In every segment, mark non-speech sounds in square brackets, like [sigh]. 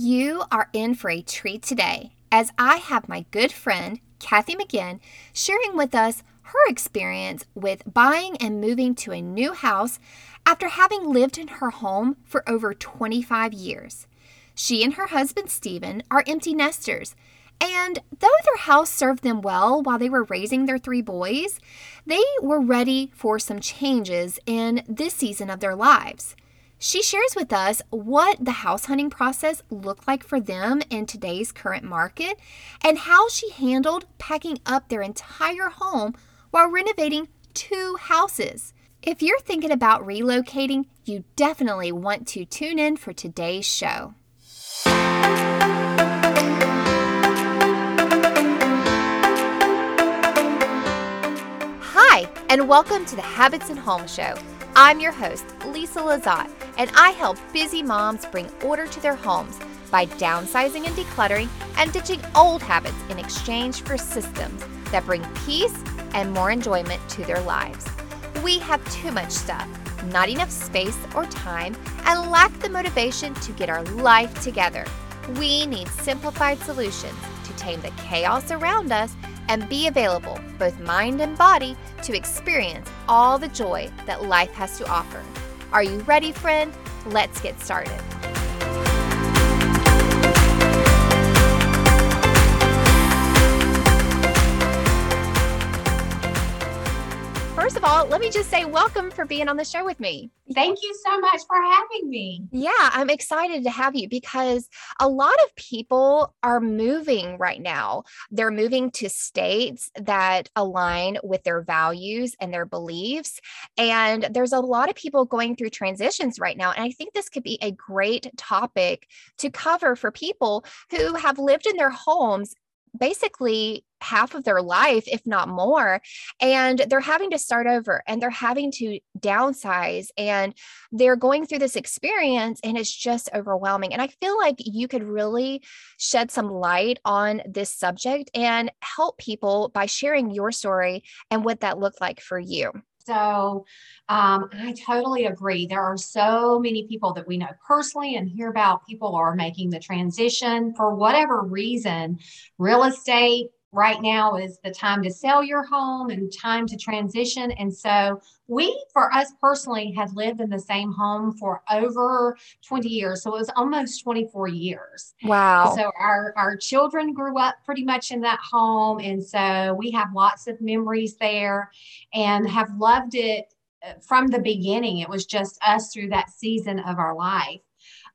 You are in for a treat today as I have my good friend, Kathy McGhin, sharing with us her experience with buying and moving to a new house after having lived in her home for over 25 years. She and her husband, Steven, are empty nesters. And though their house served them well while they were raising their three boys, they were ready for some changes in this season of their lives. She shares with us what the house hunting process looked like for them in today's current market and how she handled packing up their entire home while renovating two houses. If you're thinking about relocating, you definitely want to tune in for today's show. Hi, and welcome to the Habits and Home Show. I'm your host, Lisa Lizotte, and I help busy moms bring order to their homes by downsizing and decluttering and ditching old habits in exchange for systems that bring peace and more enjoyment to their lives. We have too much stuff, not enough space or time, and lack the motivation to get our life together. We need simplified solutions to tame the chaos around us and be available, both mind and body, to experience all the joy that life has to offer. Are you ready, friend? Let's get started. First of all, let me just say welcome for being on the show with me. Thank you so much for having me. Yeah, I'm excited to have you because a lot of people are moving right now. They're moving to states that align with their values and their beliefs. And there's a lot of people going through transitions right now. And I think this could be a great topic to cover for people who have lived in their homes basically half of their life, if not more. And they're having to start over and they're having to downsize and they're going through this experience and it's just overwhelming. And I feel like you could really shed some light on this subject and help people by sharing your story and what that looked like for you. So um, I totally agree. There are so many people that we know personally and hear about people are making the transition for whatever reason. Real estate, right now is the time to sell your home and time to transition. And so we, for us personally, had lived in the same home for over 20 years. So it was almost 24 years. Wow. So our, our children grew up pretty much in that home. And so we have lots of memories there and have loved it uh, from the beginning. It was just us through that season of our life.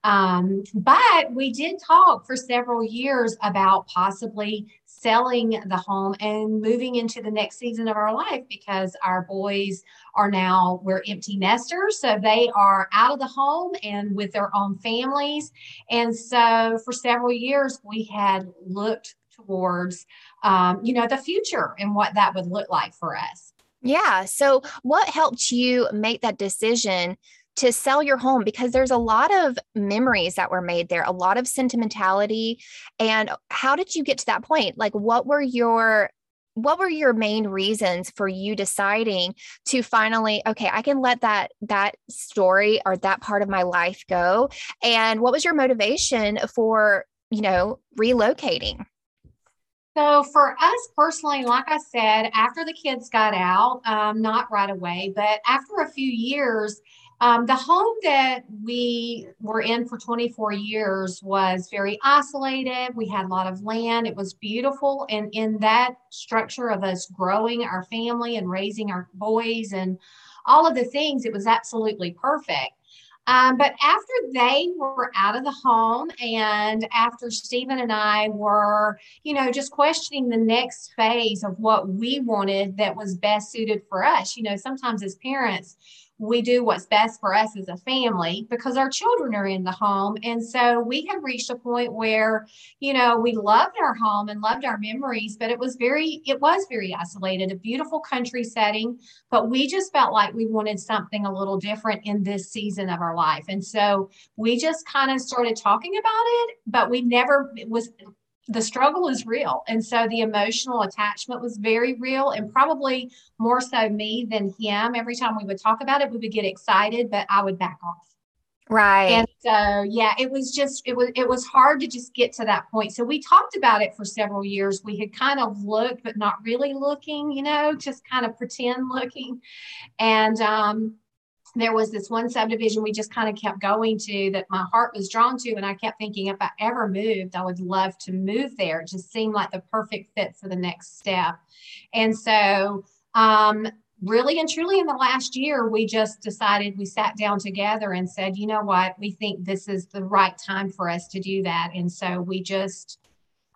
Um, but we did talk for several years about possibly selling the home and moving into the next season of our life because our boys are now we're empty nesters. So they are out of the home and with their own families. And so for several years we had looked towards um, you know the future and what that would look like for us. Yeah. So what helped you make that decision to sell your home because there's a lot of memories that were made there, a lot of sentimentality. And how did you get to that point? Like, what were your what were your main reasons for you deciding to finally okay i can let that that story or that part of my life go and what was your motivation for you know relocating so for us personally, like I said, after the kids got out, um, not right away, but after a few years, um, the home that we were in for 24 years was very isolated. We had a lot of land. It was beautiful. And in that structure of us growing our family and raising our boys and all of the things, it was absolutely perfect. Um, but after they were out of the home and after Steven and I were, you know, just questioning the next phase of what we wanted that was best suited for us, you know, sometimes as parents, we do what's best for us as a family because our children are in the home. And so we had reached a point where, you know, we loved our home and loved our memories, but it was very, it was very isolated, a beautiful country setting. But we just felt like we wanted something a little different in this season of our life. And so we just kind of started talking about it, but we never it was the struggle is real. And so the emotional attachment was very real and probably more so me than him. Every time we would talk about it, we would get excited, but I would back off. Right. And so yeah, it was just it was it was hard to just get to that point. So we talked about it for several years. We had kind of looked, but not really looking, you know, just kind of pretend looking. And um there was this one subdivision we just kind of kept going to that my heart was drawn to. And I kept thinking if I ever moved, I would love to move there. It just seemed like the perfect fit for the next step. And so um, really and truly in the last year, we just decided we sat down together and said, you know what, we think this is the right time for us to do that. And so we just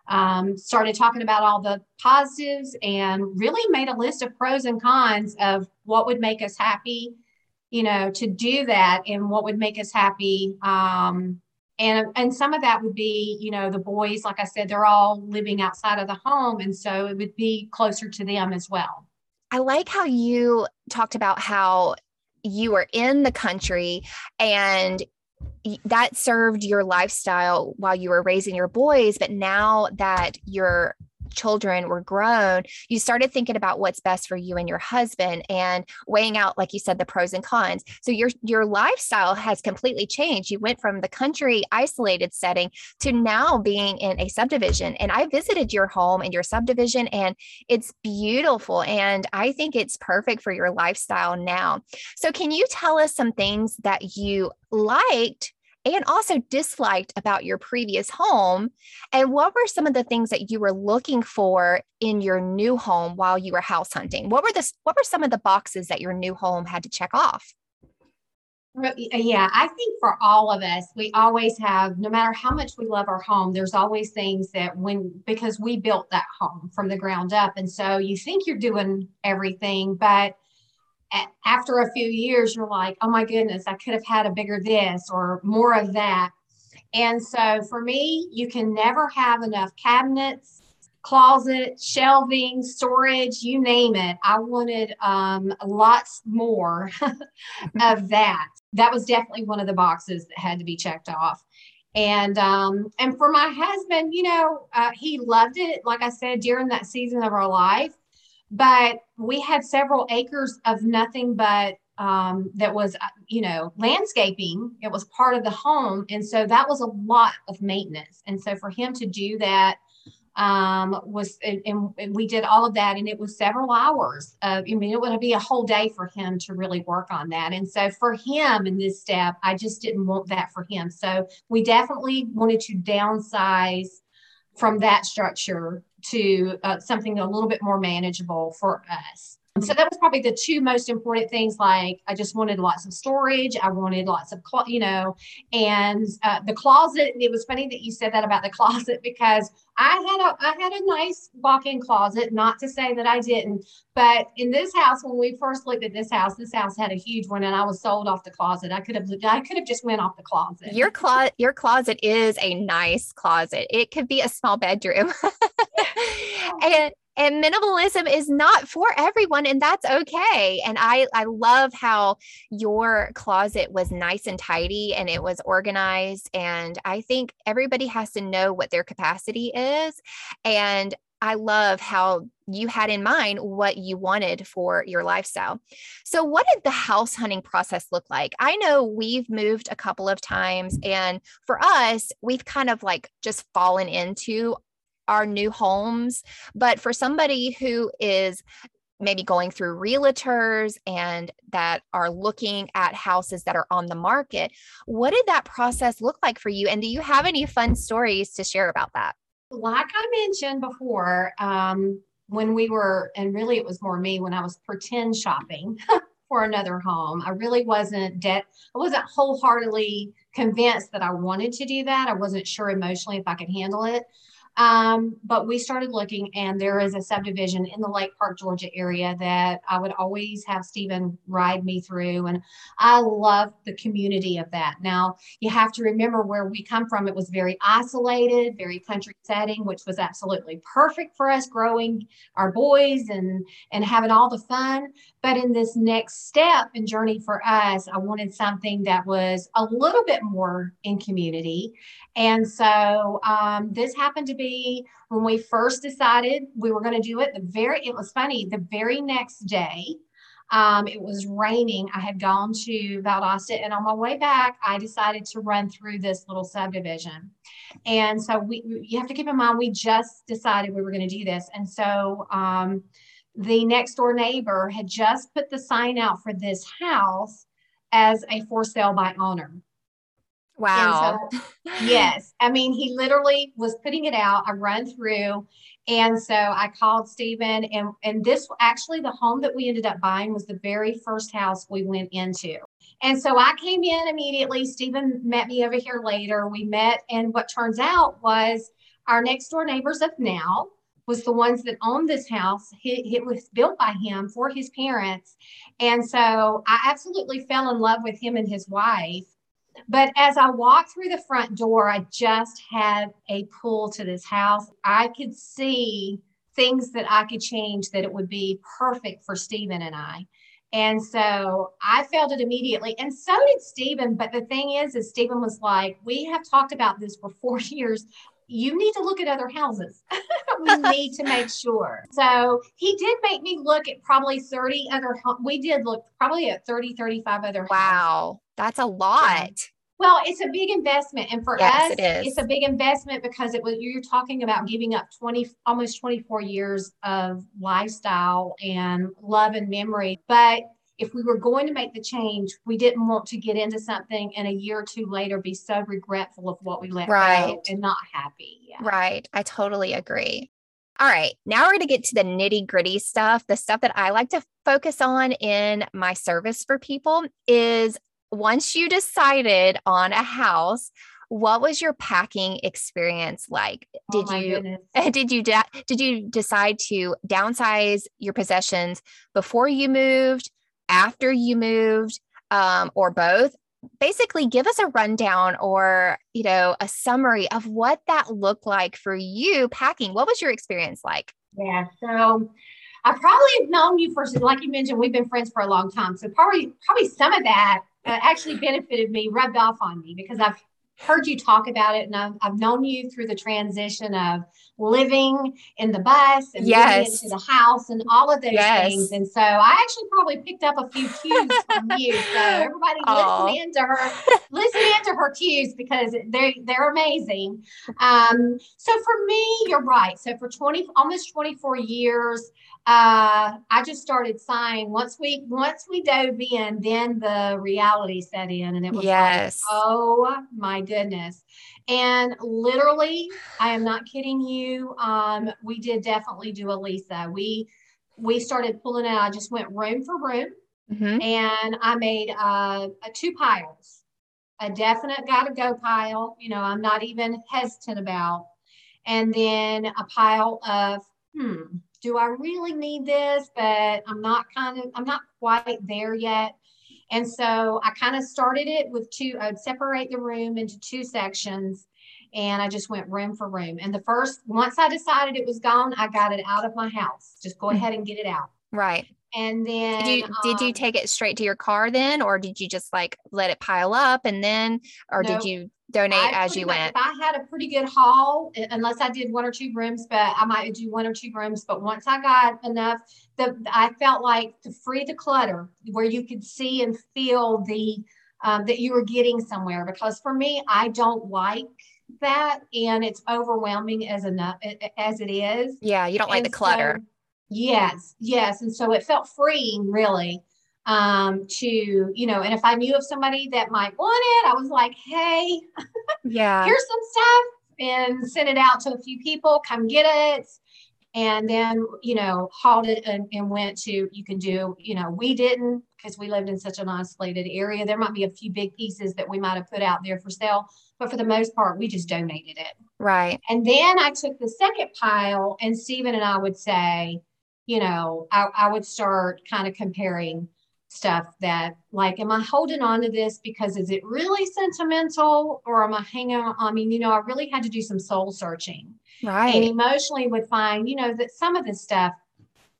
um, started talking about all the positives and really made a list of pros and cons of what would make us happy, you know, to do that and what would make us happy. Um, and and some of that would be, you know, the boys, like I said, they're all living outside of the home, and so it would be closer to them as well. I like how you talked about how you were in the country and that served your lifestyle while you were raising your boys but now that you're children were grown, you started thinking about what's best for you and your husband and weighing out, like you said, the pros and cons. So your your lifestyle has completely changed. You went from the country isolated setting to now being in a subdivision. And I visited your home and your subdivision, and it's beautiful. And I think it's perfect for your lifestyle now. So can you tell us some things that you liked and also disliked about your previous home? And what were some of the things that you were looking for in your new home while you were house hunting? What were the what were some of the boxes that your new home had to check off? Uh, yeah, I think for all of us, we always have, no matter how much we love our home, there's always things that when, because we built that home from the ground up. And so you think you're doing everything, but after a few years, you're like, oh my goodness, I could have had a bigger this or more of that. And so for me, you can never have enough cabinets, closet, shelving, storage, you name it. I wanted um, lots more [laughs] of that. That was definitely one of the boxes that had to be checked off. And um, and for my husband, you know, uh, he loved it. Like I said, during that season of our life, but we had several acres of nothing but um, that was, uh, you know, landscaping. It was part of the home. And so that was a lot of maintenance. And so for him to do that um, was, and, and, we did all of that, and it was several hours. Of, I mean, it would be a whole day for him to really work on that. And so for him in this step, I just didn't want that for him. So we definitely wanted to downsize from that structure to uh, something a little bit more manageable for us. So that was probably the two most important things. Like I just wanted lots of storage. I wanted lots of, you know, and uh, the closet. It was funny that you said that about the [laughs] closet because I had a I had a nice walk-in closet. Not to say that I didn't, but in this house, when we first looked at this house, this house had a huge one, and I was sold off the closet. I could have I could have just went off the closet. Your closet your closet is a nice closet. It could be a small bedroom, [laughs] and and minimalism is not for everyone and that's okay and i i love how your closet was nice and tidy and it was organized and i think everybody has to know what their capacity is and I love how you had in mind what you wanted for your lifestyle. So, what did the house hunting process look like? I know we've moved a couple of times, and for us, we've kind of like just fallen into our new homes. But for somebody who is maybe going through realtors and that are looking at houses that are on the market, what did that process look like for you? And do you have any fun stories to share about that? Like I mentioned before, um, when we were, and really it was more me when I was pretend shopping [laughs] for another home. I really wasn't debt, I wasn't wholeheartedly convinced that I wanted to do that. I wasn't sure emotionally if I could handle it. Um, but we started looking, and there is a subdivision in the Lake Park, Georgia area that I would always have Steven ride me through. And I love the community of that. Now, you have to remember where we come from. It was very isolated, very country setting, which was absolutely perfect for us growing our boys and, and having all the fun. But in this next step and journey for us, I wanted something that was a little bit more in community. And so um, this happened to be when we first decided we were going to do it. The very, it was funny, the very next day, Um, it was raining. I had gone to Valdosta, and on my way back, I decided to run through this little subdivision. And so we, you have to keep in mind, we just decided we were going to do this, and so um, the next door neighbor had just put the sign out for this house as a for sale by owner. Wow. So, [laughs] yes. I mean, he literally was putting it out. I run through. And so I called Steven and, and this actually the home that we ended up buying was the very first house we went into. And so I came in immediately. Steven met me over here later. We met and what turns out was our next door neighbors of now was the ones that owned this house. It, it, was built by him for his parents. And so I absolutely fell in love with him and his wife. But as I walked through the front door, I just had a pull to this house. I could see things that I could change that it would be perfect for Steven and I. And so I felt it immediately. And so did Steven. But the thing is, is Steven was like, we have talked about this for [laughs] four years you need to look at other houses. [laughs] we need to make sure. So he did make me look at probably 30 other, we did look probably at 30, 35 other Wow. That's a lot. Well, it's a big investment. And for yes, us, it it's a big investment because it was, you're talking about giving up 20, almost 24 years of lifestyle and love and memory. But if we were going to make the change, we didn't want to get into something and a year or two later be so regretful of what we let right. go and not happy. Yeah. Right. I totally agree. All right. Now we're going to get to the nitty gritty stuff. The stuff that I like to focus on in my service for people is once you decided on a house, what was your packing experience like oh, did oh you goodness. [laughs] did you did you decide to downsize your possessions before you moved after you moved um, or both basically give us a rundown or you know a summary of what that looked like for you packing. What was your experience like? Yeah so i probably have known you for like you mentioned we've been friends for a long time. So probably probably some of that uh, actually benefited me rubbed off on me because i've heard you talk about it and I've, I've known you through the transition of living in the bus and yes. into the house and all of those yes. things. And so I actually probably picked up a few cues from [laughs] you. So everybody Aww. listen into her, listen into her cues because they they're amazing. Um, so for me, you're right. So for 20 almost 24 years, uh, I just started sighing once we once we dove in, then the reality set in, and it was yes. like, oh my goodness. And literally, I am not kidding you. Um, we did definitely do a Lisa. We we started pulling out. I just went room for room, mm-hmm. and I made uh, a two piles, a definite got to go pile. You know, I'm not even hesitant about, and then a pile of hmm do I really need this? But I'm not kind of, I'm not quite there yet. And so I kind of started it with two, I'd separate the room into two sections and I just went room for room. And the first, once I decided it was gone, I got it out of my house. Just go ahead and get it out. Right. And then did you um, did you take it straight to your car then, or did you just like let it pile up and then, or did you donate I as you much, went? I had a pretty good haul, unless I did one or two rooms, but I might do one or two rooms. But once I got enough, the I felt like to free the clutter, where you could see and feel the um, that you were getting somewhere. Because for me, I don't like that, and it's overwhelming as enough as it is. Yeah, you don't like the clutter. So, yes, yes, and so it felt freeing, really um, to, you know, and if I knew of somebody that might want it, I was like, hey, yeah, here's some stuff and send it out to a few people, come get it. And then, you know, hauled it and, and went to, you can do, you know, we didn't because we lived in such an isolated area. There might be a few big pieces that we might have put out there for sale, but for the most part, we just donated it. Right. And then I took the second pile, and Steven and I would say, you know, I, I would start kind of comparing stuff that like am i holding on to this because is it really sentimental or am i hanging on i mean you know i really had to do some soul searching. Right. and emotionally would find you know that some of this stuff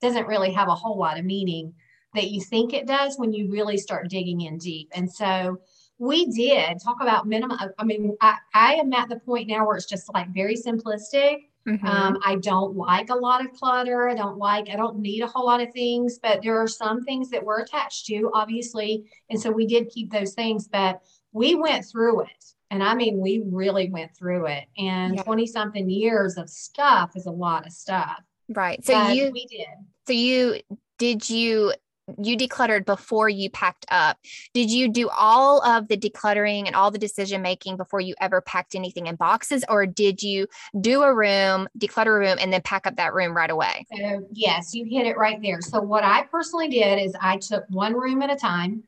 doesn't really have a whole lot of meaning that you think it does when you really start digging in deep. And so we did talk about minimum i mean i, I am at the point now where it's just like very simplistic Mm-hmm. Um, I don't like a lot of clutter. I don't like, I don't need a whole lot of things, but there are some things that we're attached to, obviously. And so we did keep those things, but we went through it. And I mean, we really went through it. And 20 yeah. something years of stuff is a lot of stuff. Right. So but you, we did. So you, did you you decluttered before you packed up. Did you do all of the decluttering and all the decision making before you ever packed anything in boxes, or did you do a room, declutter a room, and then pack up that room right away? So, yes, you hit it right there. So, what I personally did is I took one room at a time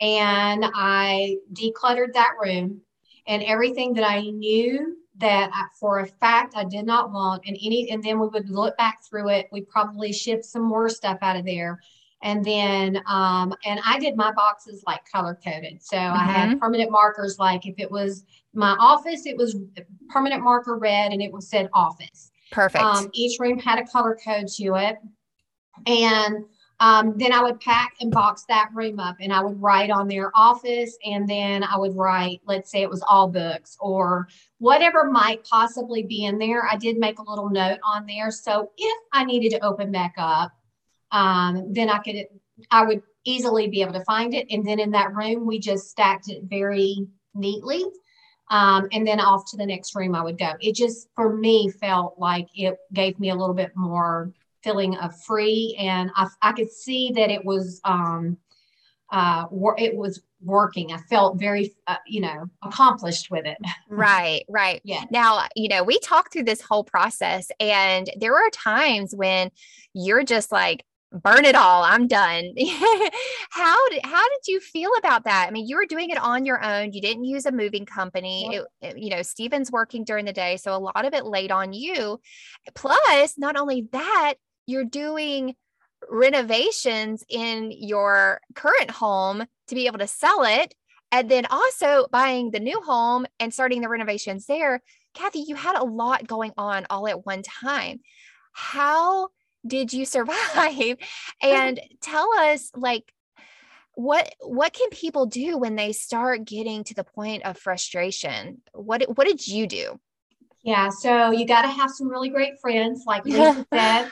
and I decluttered that room and everything that I knew that I, for a fact I did not want and any and then we would look back through it we probably shipped some more stuff out of there and then, um, and I did my boxes like color coded. So mm-hmm. I had mm-hmm. permanent markers. Like if it was my office, it was permanent marker red and it was said office. Perfect. Um, each room had a color code to it. And um, then I would pack and box that room up and I would write on their office and then I would write, let's say it was all books or whatever might possibly be in there. I did make a little note on there. So if I needed to open back up, um, then I could, I would easily be able to find it. And then in that room, we just stacked it very neatly. Um, and then off to the next room I would go. It just, for me, felt like it gave me a little bit more feeling of free. And I, I could see that it was, um, uh, it was working. I felt very, uh, you know, accomplished with it. [laughs] right, right. Yeah. Now, you know, we talked through this whole process, and there were times when you're just like, burn it all i'm done. [laughs] How did how did you feel about that? I mean you were doing it on your own you didn't use a moving company it, it, you know steven's working during the day so a lot of it laid on you. Plus not only that you're doing renovations in your current home to be able to sell it and then also buying the new home and starting the renovations there. Kathy you had a lot going on all at one time. How did you survive? [laughs] and tell us like what what can people do when they start getting to the point of frustration? What what did you do? Yeah, so you got to have some really great friends like Lisa [laughs] said.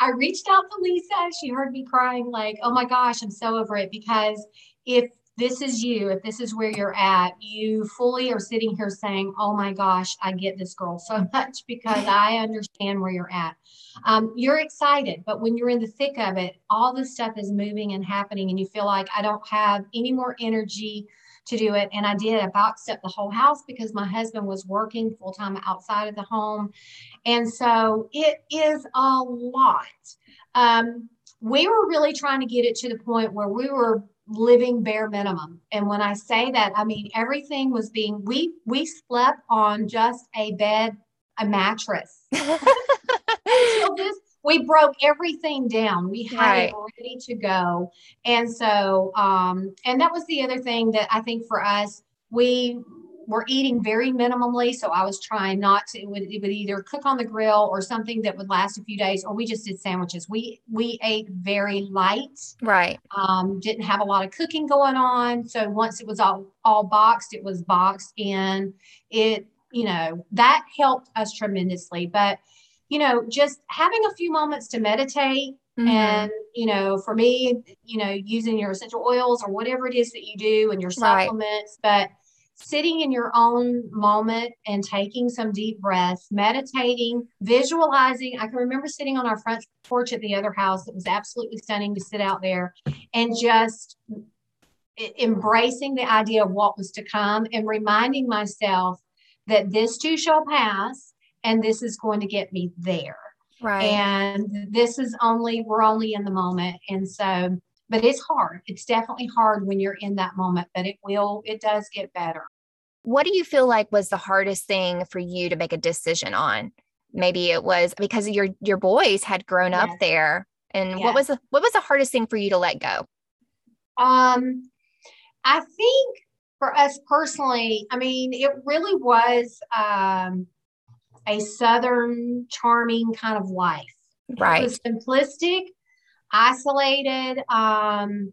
I reached out to Lisa. She heard me crying, like, oh my gosh, I'm so over it. Because if this is you, if this is where you're at, you fully are sitting here saying, oh my gosh, I get this girl so [laughs] much because [laughs] I understand where you're at um, you're excited, but when you're in the thick of it, all this stuff is moving and happening, and you feel like I don't have any more energy to do it. And I did. I boxed up the whole house because my husband was working full time outside of the home. And so it is a lot. Um, we were really trying to get it to the point where we were living bare minimum. And when I say that, I mean everything was being we we slept on just a bed, a mattress. [laughs] until this we broke everything down. We had right. it ready to go. And so, um, and that was the other thing that I think for us, we were eating very minimally. So I was trying not to, it would, it would either cook on the grill or something that would last a few days, or we just did sandwiches. We, we ate very light. Right. Um, didn't have a lot of cooking going on. So once it was all, all boxed, it was boxed in it, you know, that helped us tremendously. But you know, just having a few moments to meditate mm-hmm. and, you know, for me, you know, using your essential oils or whatever it is that you do and your supplements, right. but sitting in your own moment and taking some deep breaths, meditating, visualizing. I can remember sitting on our front porch at the other house. It was absolutely stunning to sit out there and just embracing the idea of what was to come and reminding myself that this too shall pass and this is going to get me there. Right. And this is only, we're only in the moment. And so, but it's hard. It's definitely hard when you're in that moment, but it will, it does get better. What do you feel like was the hardest thing for you to make a decision on? Maybe it was because your your boys had grown yes. up there. And yes. what was the what was the hardest thing for you to let go? Um I think for us personally, I mean, it really was um a southern charming kind of life. Right. It was simplistic, isolated, um,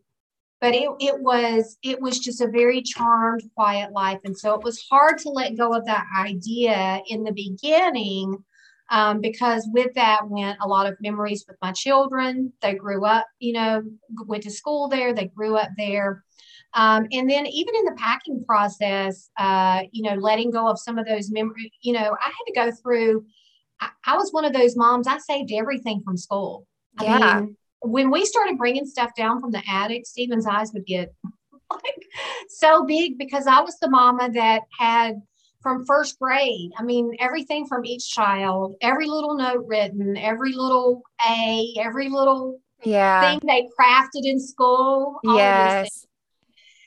but it, it was it was just a very charmed, quiet life. And so it was hard to let go of that idea in the beginning um, because with that went a lot of memories with my children. They grew up, you know, went to school there, they grew up there. Um, and then even in the packing process, uh, you know, letting go of some of those memories, you know, I had to go through. I, I, was one of those moms. I saved everything from school. Yeah. I mean, when we started bringing stuff down from the attic, Steven's eyes would get [laughs] like so big because I was the mama that had from first grade. I mean, everything from each child, every little note written, every little A, every little yeah thing they crafted in school. Yes.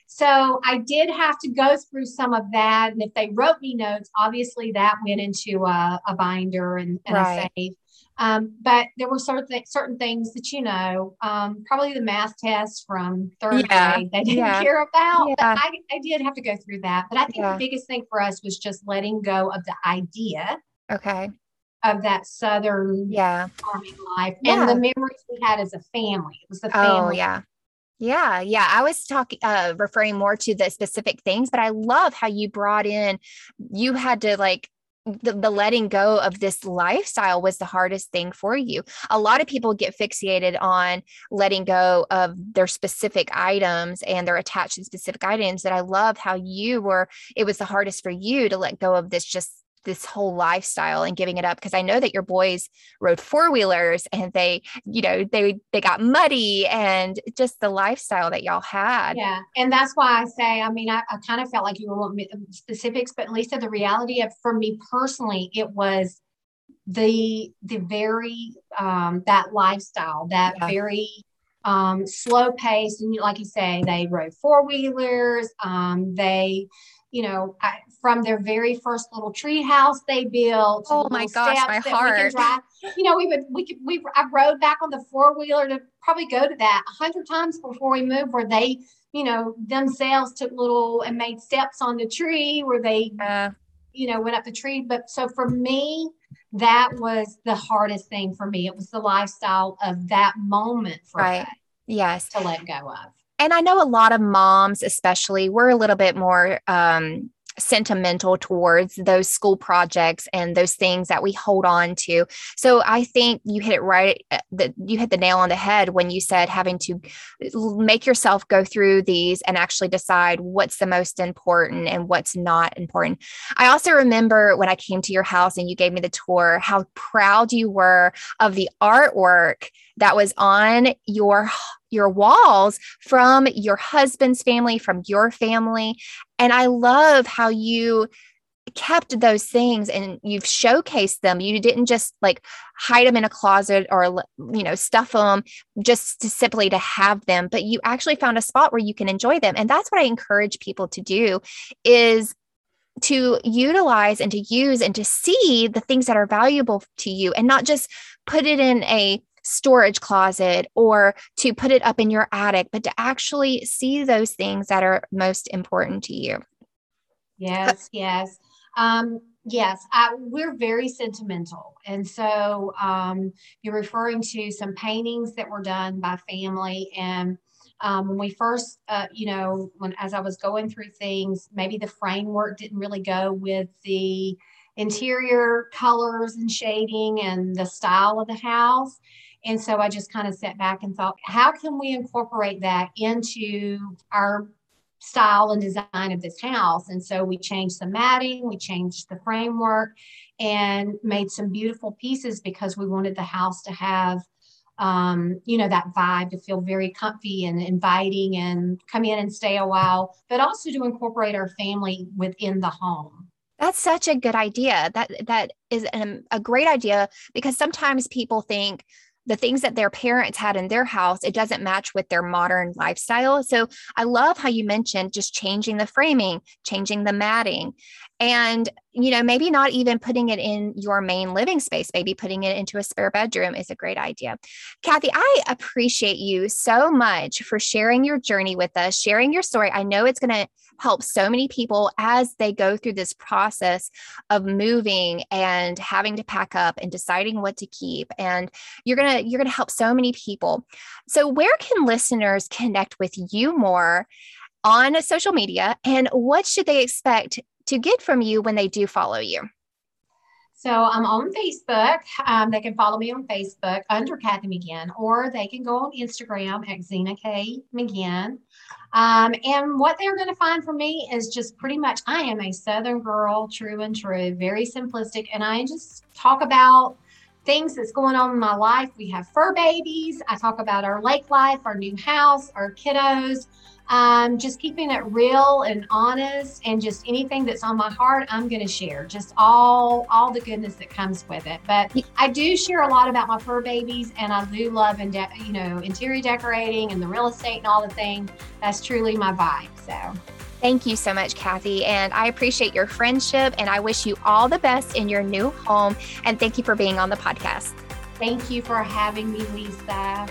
So I did have to go through some of that. And if they wrote me notes, obviously that went into a, a binder and, and right. a safe. Um, but there were certain certain things that you know, um, probably the math test from third yeah. grade they didn't yeah. care about. Yeah. But I, I did have to go through that. But I think the biggest thing for us was just letting go of the idea. Okay. Of that southern yeah farming life and the memories we had as a family. It was the oh, family. Oh yeah. Yeah, yeah. I was talking, uh, referring more to the specific things, but I love how you brought in, you had to like, the, the letting go of this lifestyle was the hardest thing for you. A lot of people get fixated on letting go of their specific items and they're attached to specific items. That I love how you were, it was the hardest for you to let go of this just this whole lifestyle and giving it up because I know that your boys rode four wheelers and they, you know, they they got muddy and just the lifestyle that y'all had. Yeah, and that's why I say, I mean, I, I kind of felt like you were wanting specifics, but Lisa, the reality of for me personally, it was the the very um, that lifestyle, that yeah. very um, slow pace, and like you say, they rode four wheelers. Um, they you know, I, from their very first little tree house they built. Oh my gosh, my heart. You know, we would, we could, we, I rode back on the four wheeler to probably go to that a hundred times before we moved where they, you know, themselves took little and made steps on the tree where they, uh, you know, went up the tree. But so for me, that was the hardest thing for me. It was the lifestyle of that moment for right. Yes. To let go of and I know a lot of moms, especially, we're a little bit more um, sentimental towards those school projects and those things that we hold on to. So I think you hit it right uh, that you hit the nail on the head when you said having to make yourself go through these and actually decide what's the most important and what's not important. I also remember when I came to your house and you gave me the tour how proud you were of the artwork that was on your your walls from your husband's family, from your family. And I love how you kept those things and you've showcased them. You didn't just like hide them in a closet or you know stuff them just to simply to have them, but you actually found a spot where you can enjoy them. And that's what I encourage people to do is to utilize and to use and to see the things that are valuable to you and not just put it in a storage closet or to put it up in your attic, but to actually see those things that are most important to you. Yes, yes. Um, yes, I, we're very sentimental. And so um, you're referring to some paintings that were done by family. And um, when we first, uh, you know, when as I was going through things, maybe the framework didn't really go with the interior colors and shading and the style of the house. And so I just kind of sat back and thought, how can we incorporate that into our style and design of this house? And so we changed the matting, we changed the framework, and made some beautiful pieces because we wanted the house to have. Um, you know, that vibe to feel very comfy and inviting and come in and stay a while, but also to incorporate our family within the home. That's such a good idea. That that is an, a great idea because sometimes people think, the things that their parents had in their house, it doesn't match with their modern lifestyle. So I love how you mentioned just changing the framing, changing the matting, and you know maybe not even putting it in your main living space maybe putting it into a spare bedroom is a great idea. Kathy i appreciate you so much for sharing your journey with us sharing your story. I know it's going to help so many people as they go through this process of moving and having to pack up and deciding what to keep and you're going to you're going to help so many people. So where can listeners connect with you more on social media and what should they expect to get from you when they do follow you? So I'm on Facebook. Um, they can follow me on Facebook under Kathy McGhin, or they can go on Instagram at Xena K McGhin. Um, and what they're going to find from me is just pretty much I am a Southern girl, true and true, very simplistic. And I just talk about things that's going on in my life. We have fur babies. I talk about our lake life, our new house, our kiddos. Um, just keeping it real and honest, and just anything that's on my heart, I'm going to share. Just all all the goodness that comes with it. But I do share a lot about my fur babies, and I do love and de- you know interior decorating and the real estate and all the things. That's truly my vibe. So. Thank you so much, Kathy. And I appreciate your friendship and I wish you all the best in your new home. And thank you for being on the podcast. Thank you for having me, Lisa.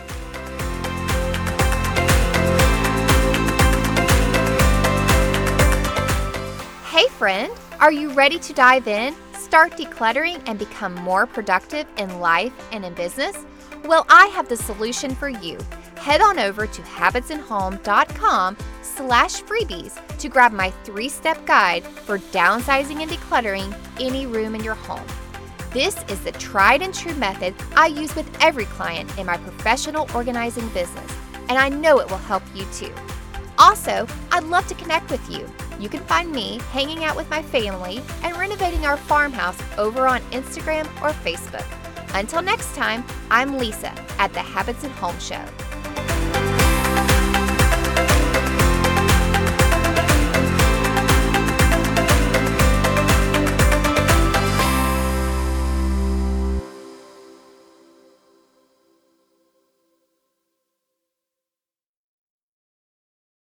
Hey, friend, are you ready to dive in, start decluttering, and become more productive in life and in business? Well, I have the solution for you. Head on over to habitsandhome.com slash freebies to grab my three-step guide for downsizing and decluttering any room in your home. This is the tried and true method I use with every client in my professional organizing business, and I know it will help you too. Also, I'd love to connect with you. You can find me hanging out with my family and renovating our farmhouse over on Instagram or Facebook. Until next time, I'm Lisa at the Habits and Home Show.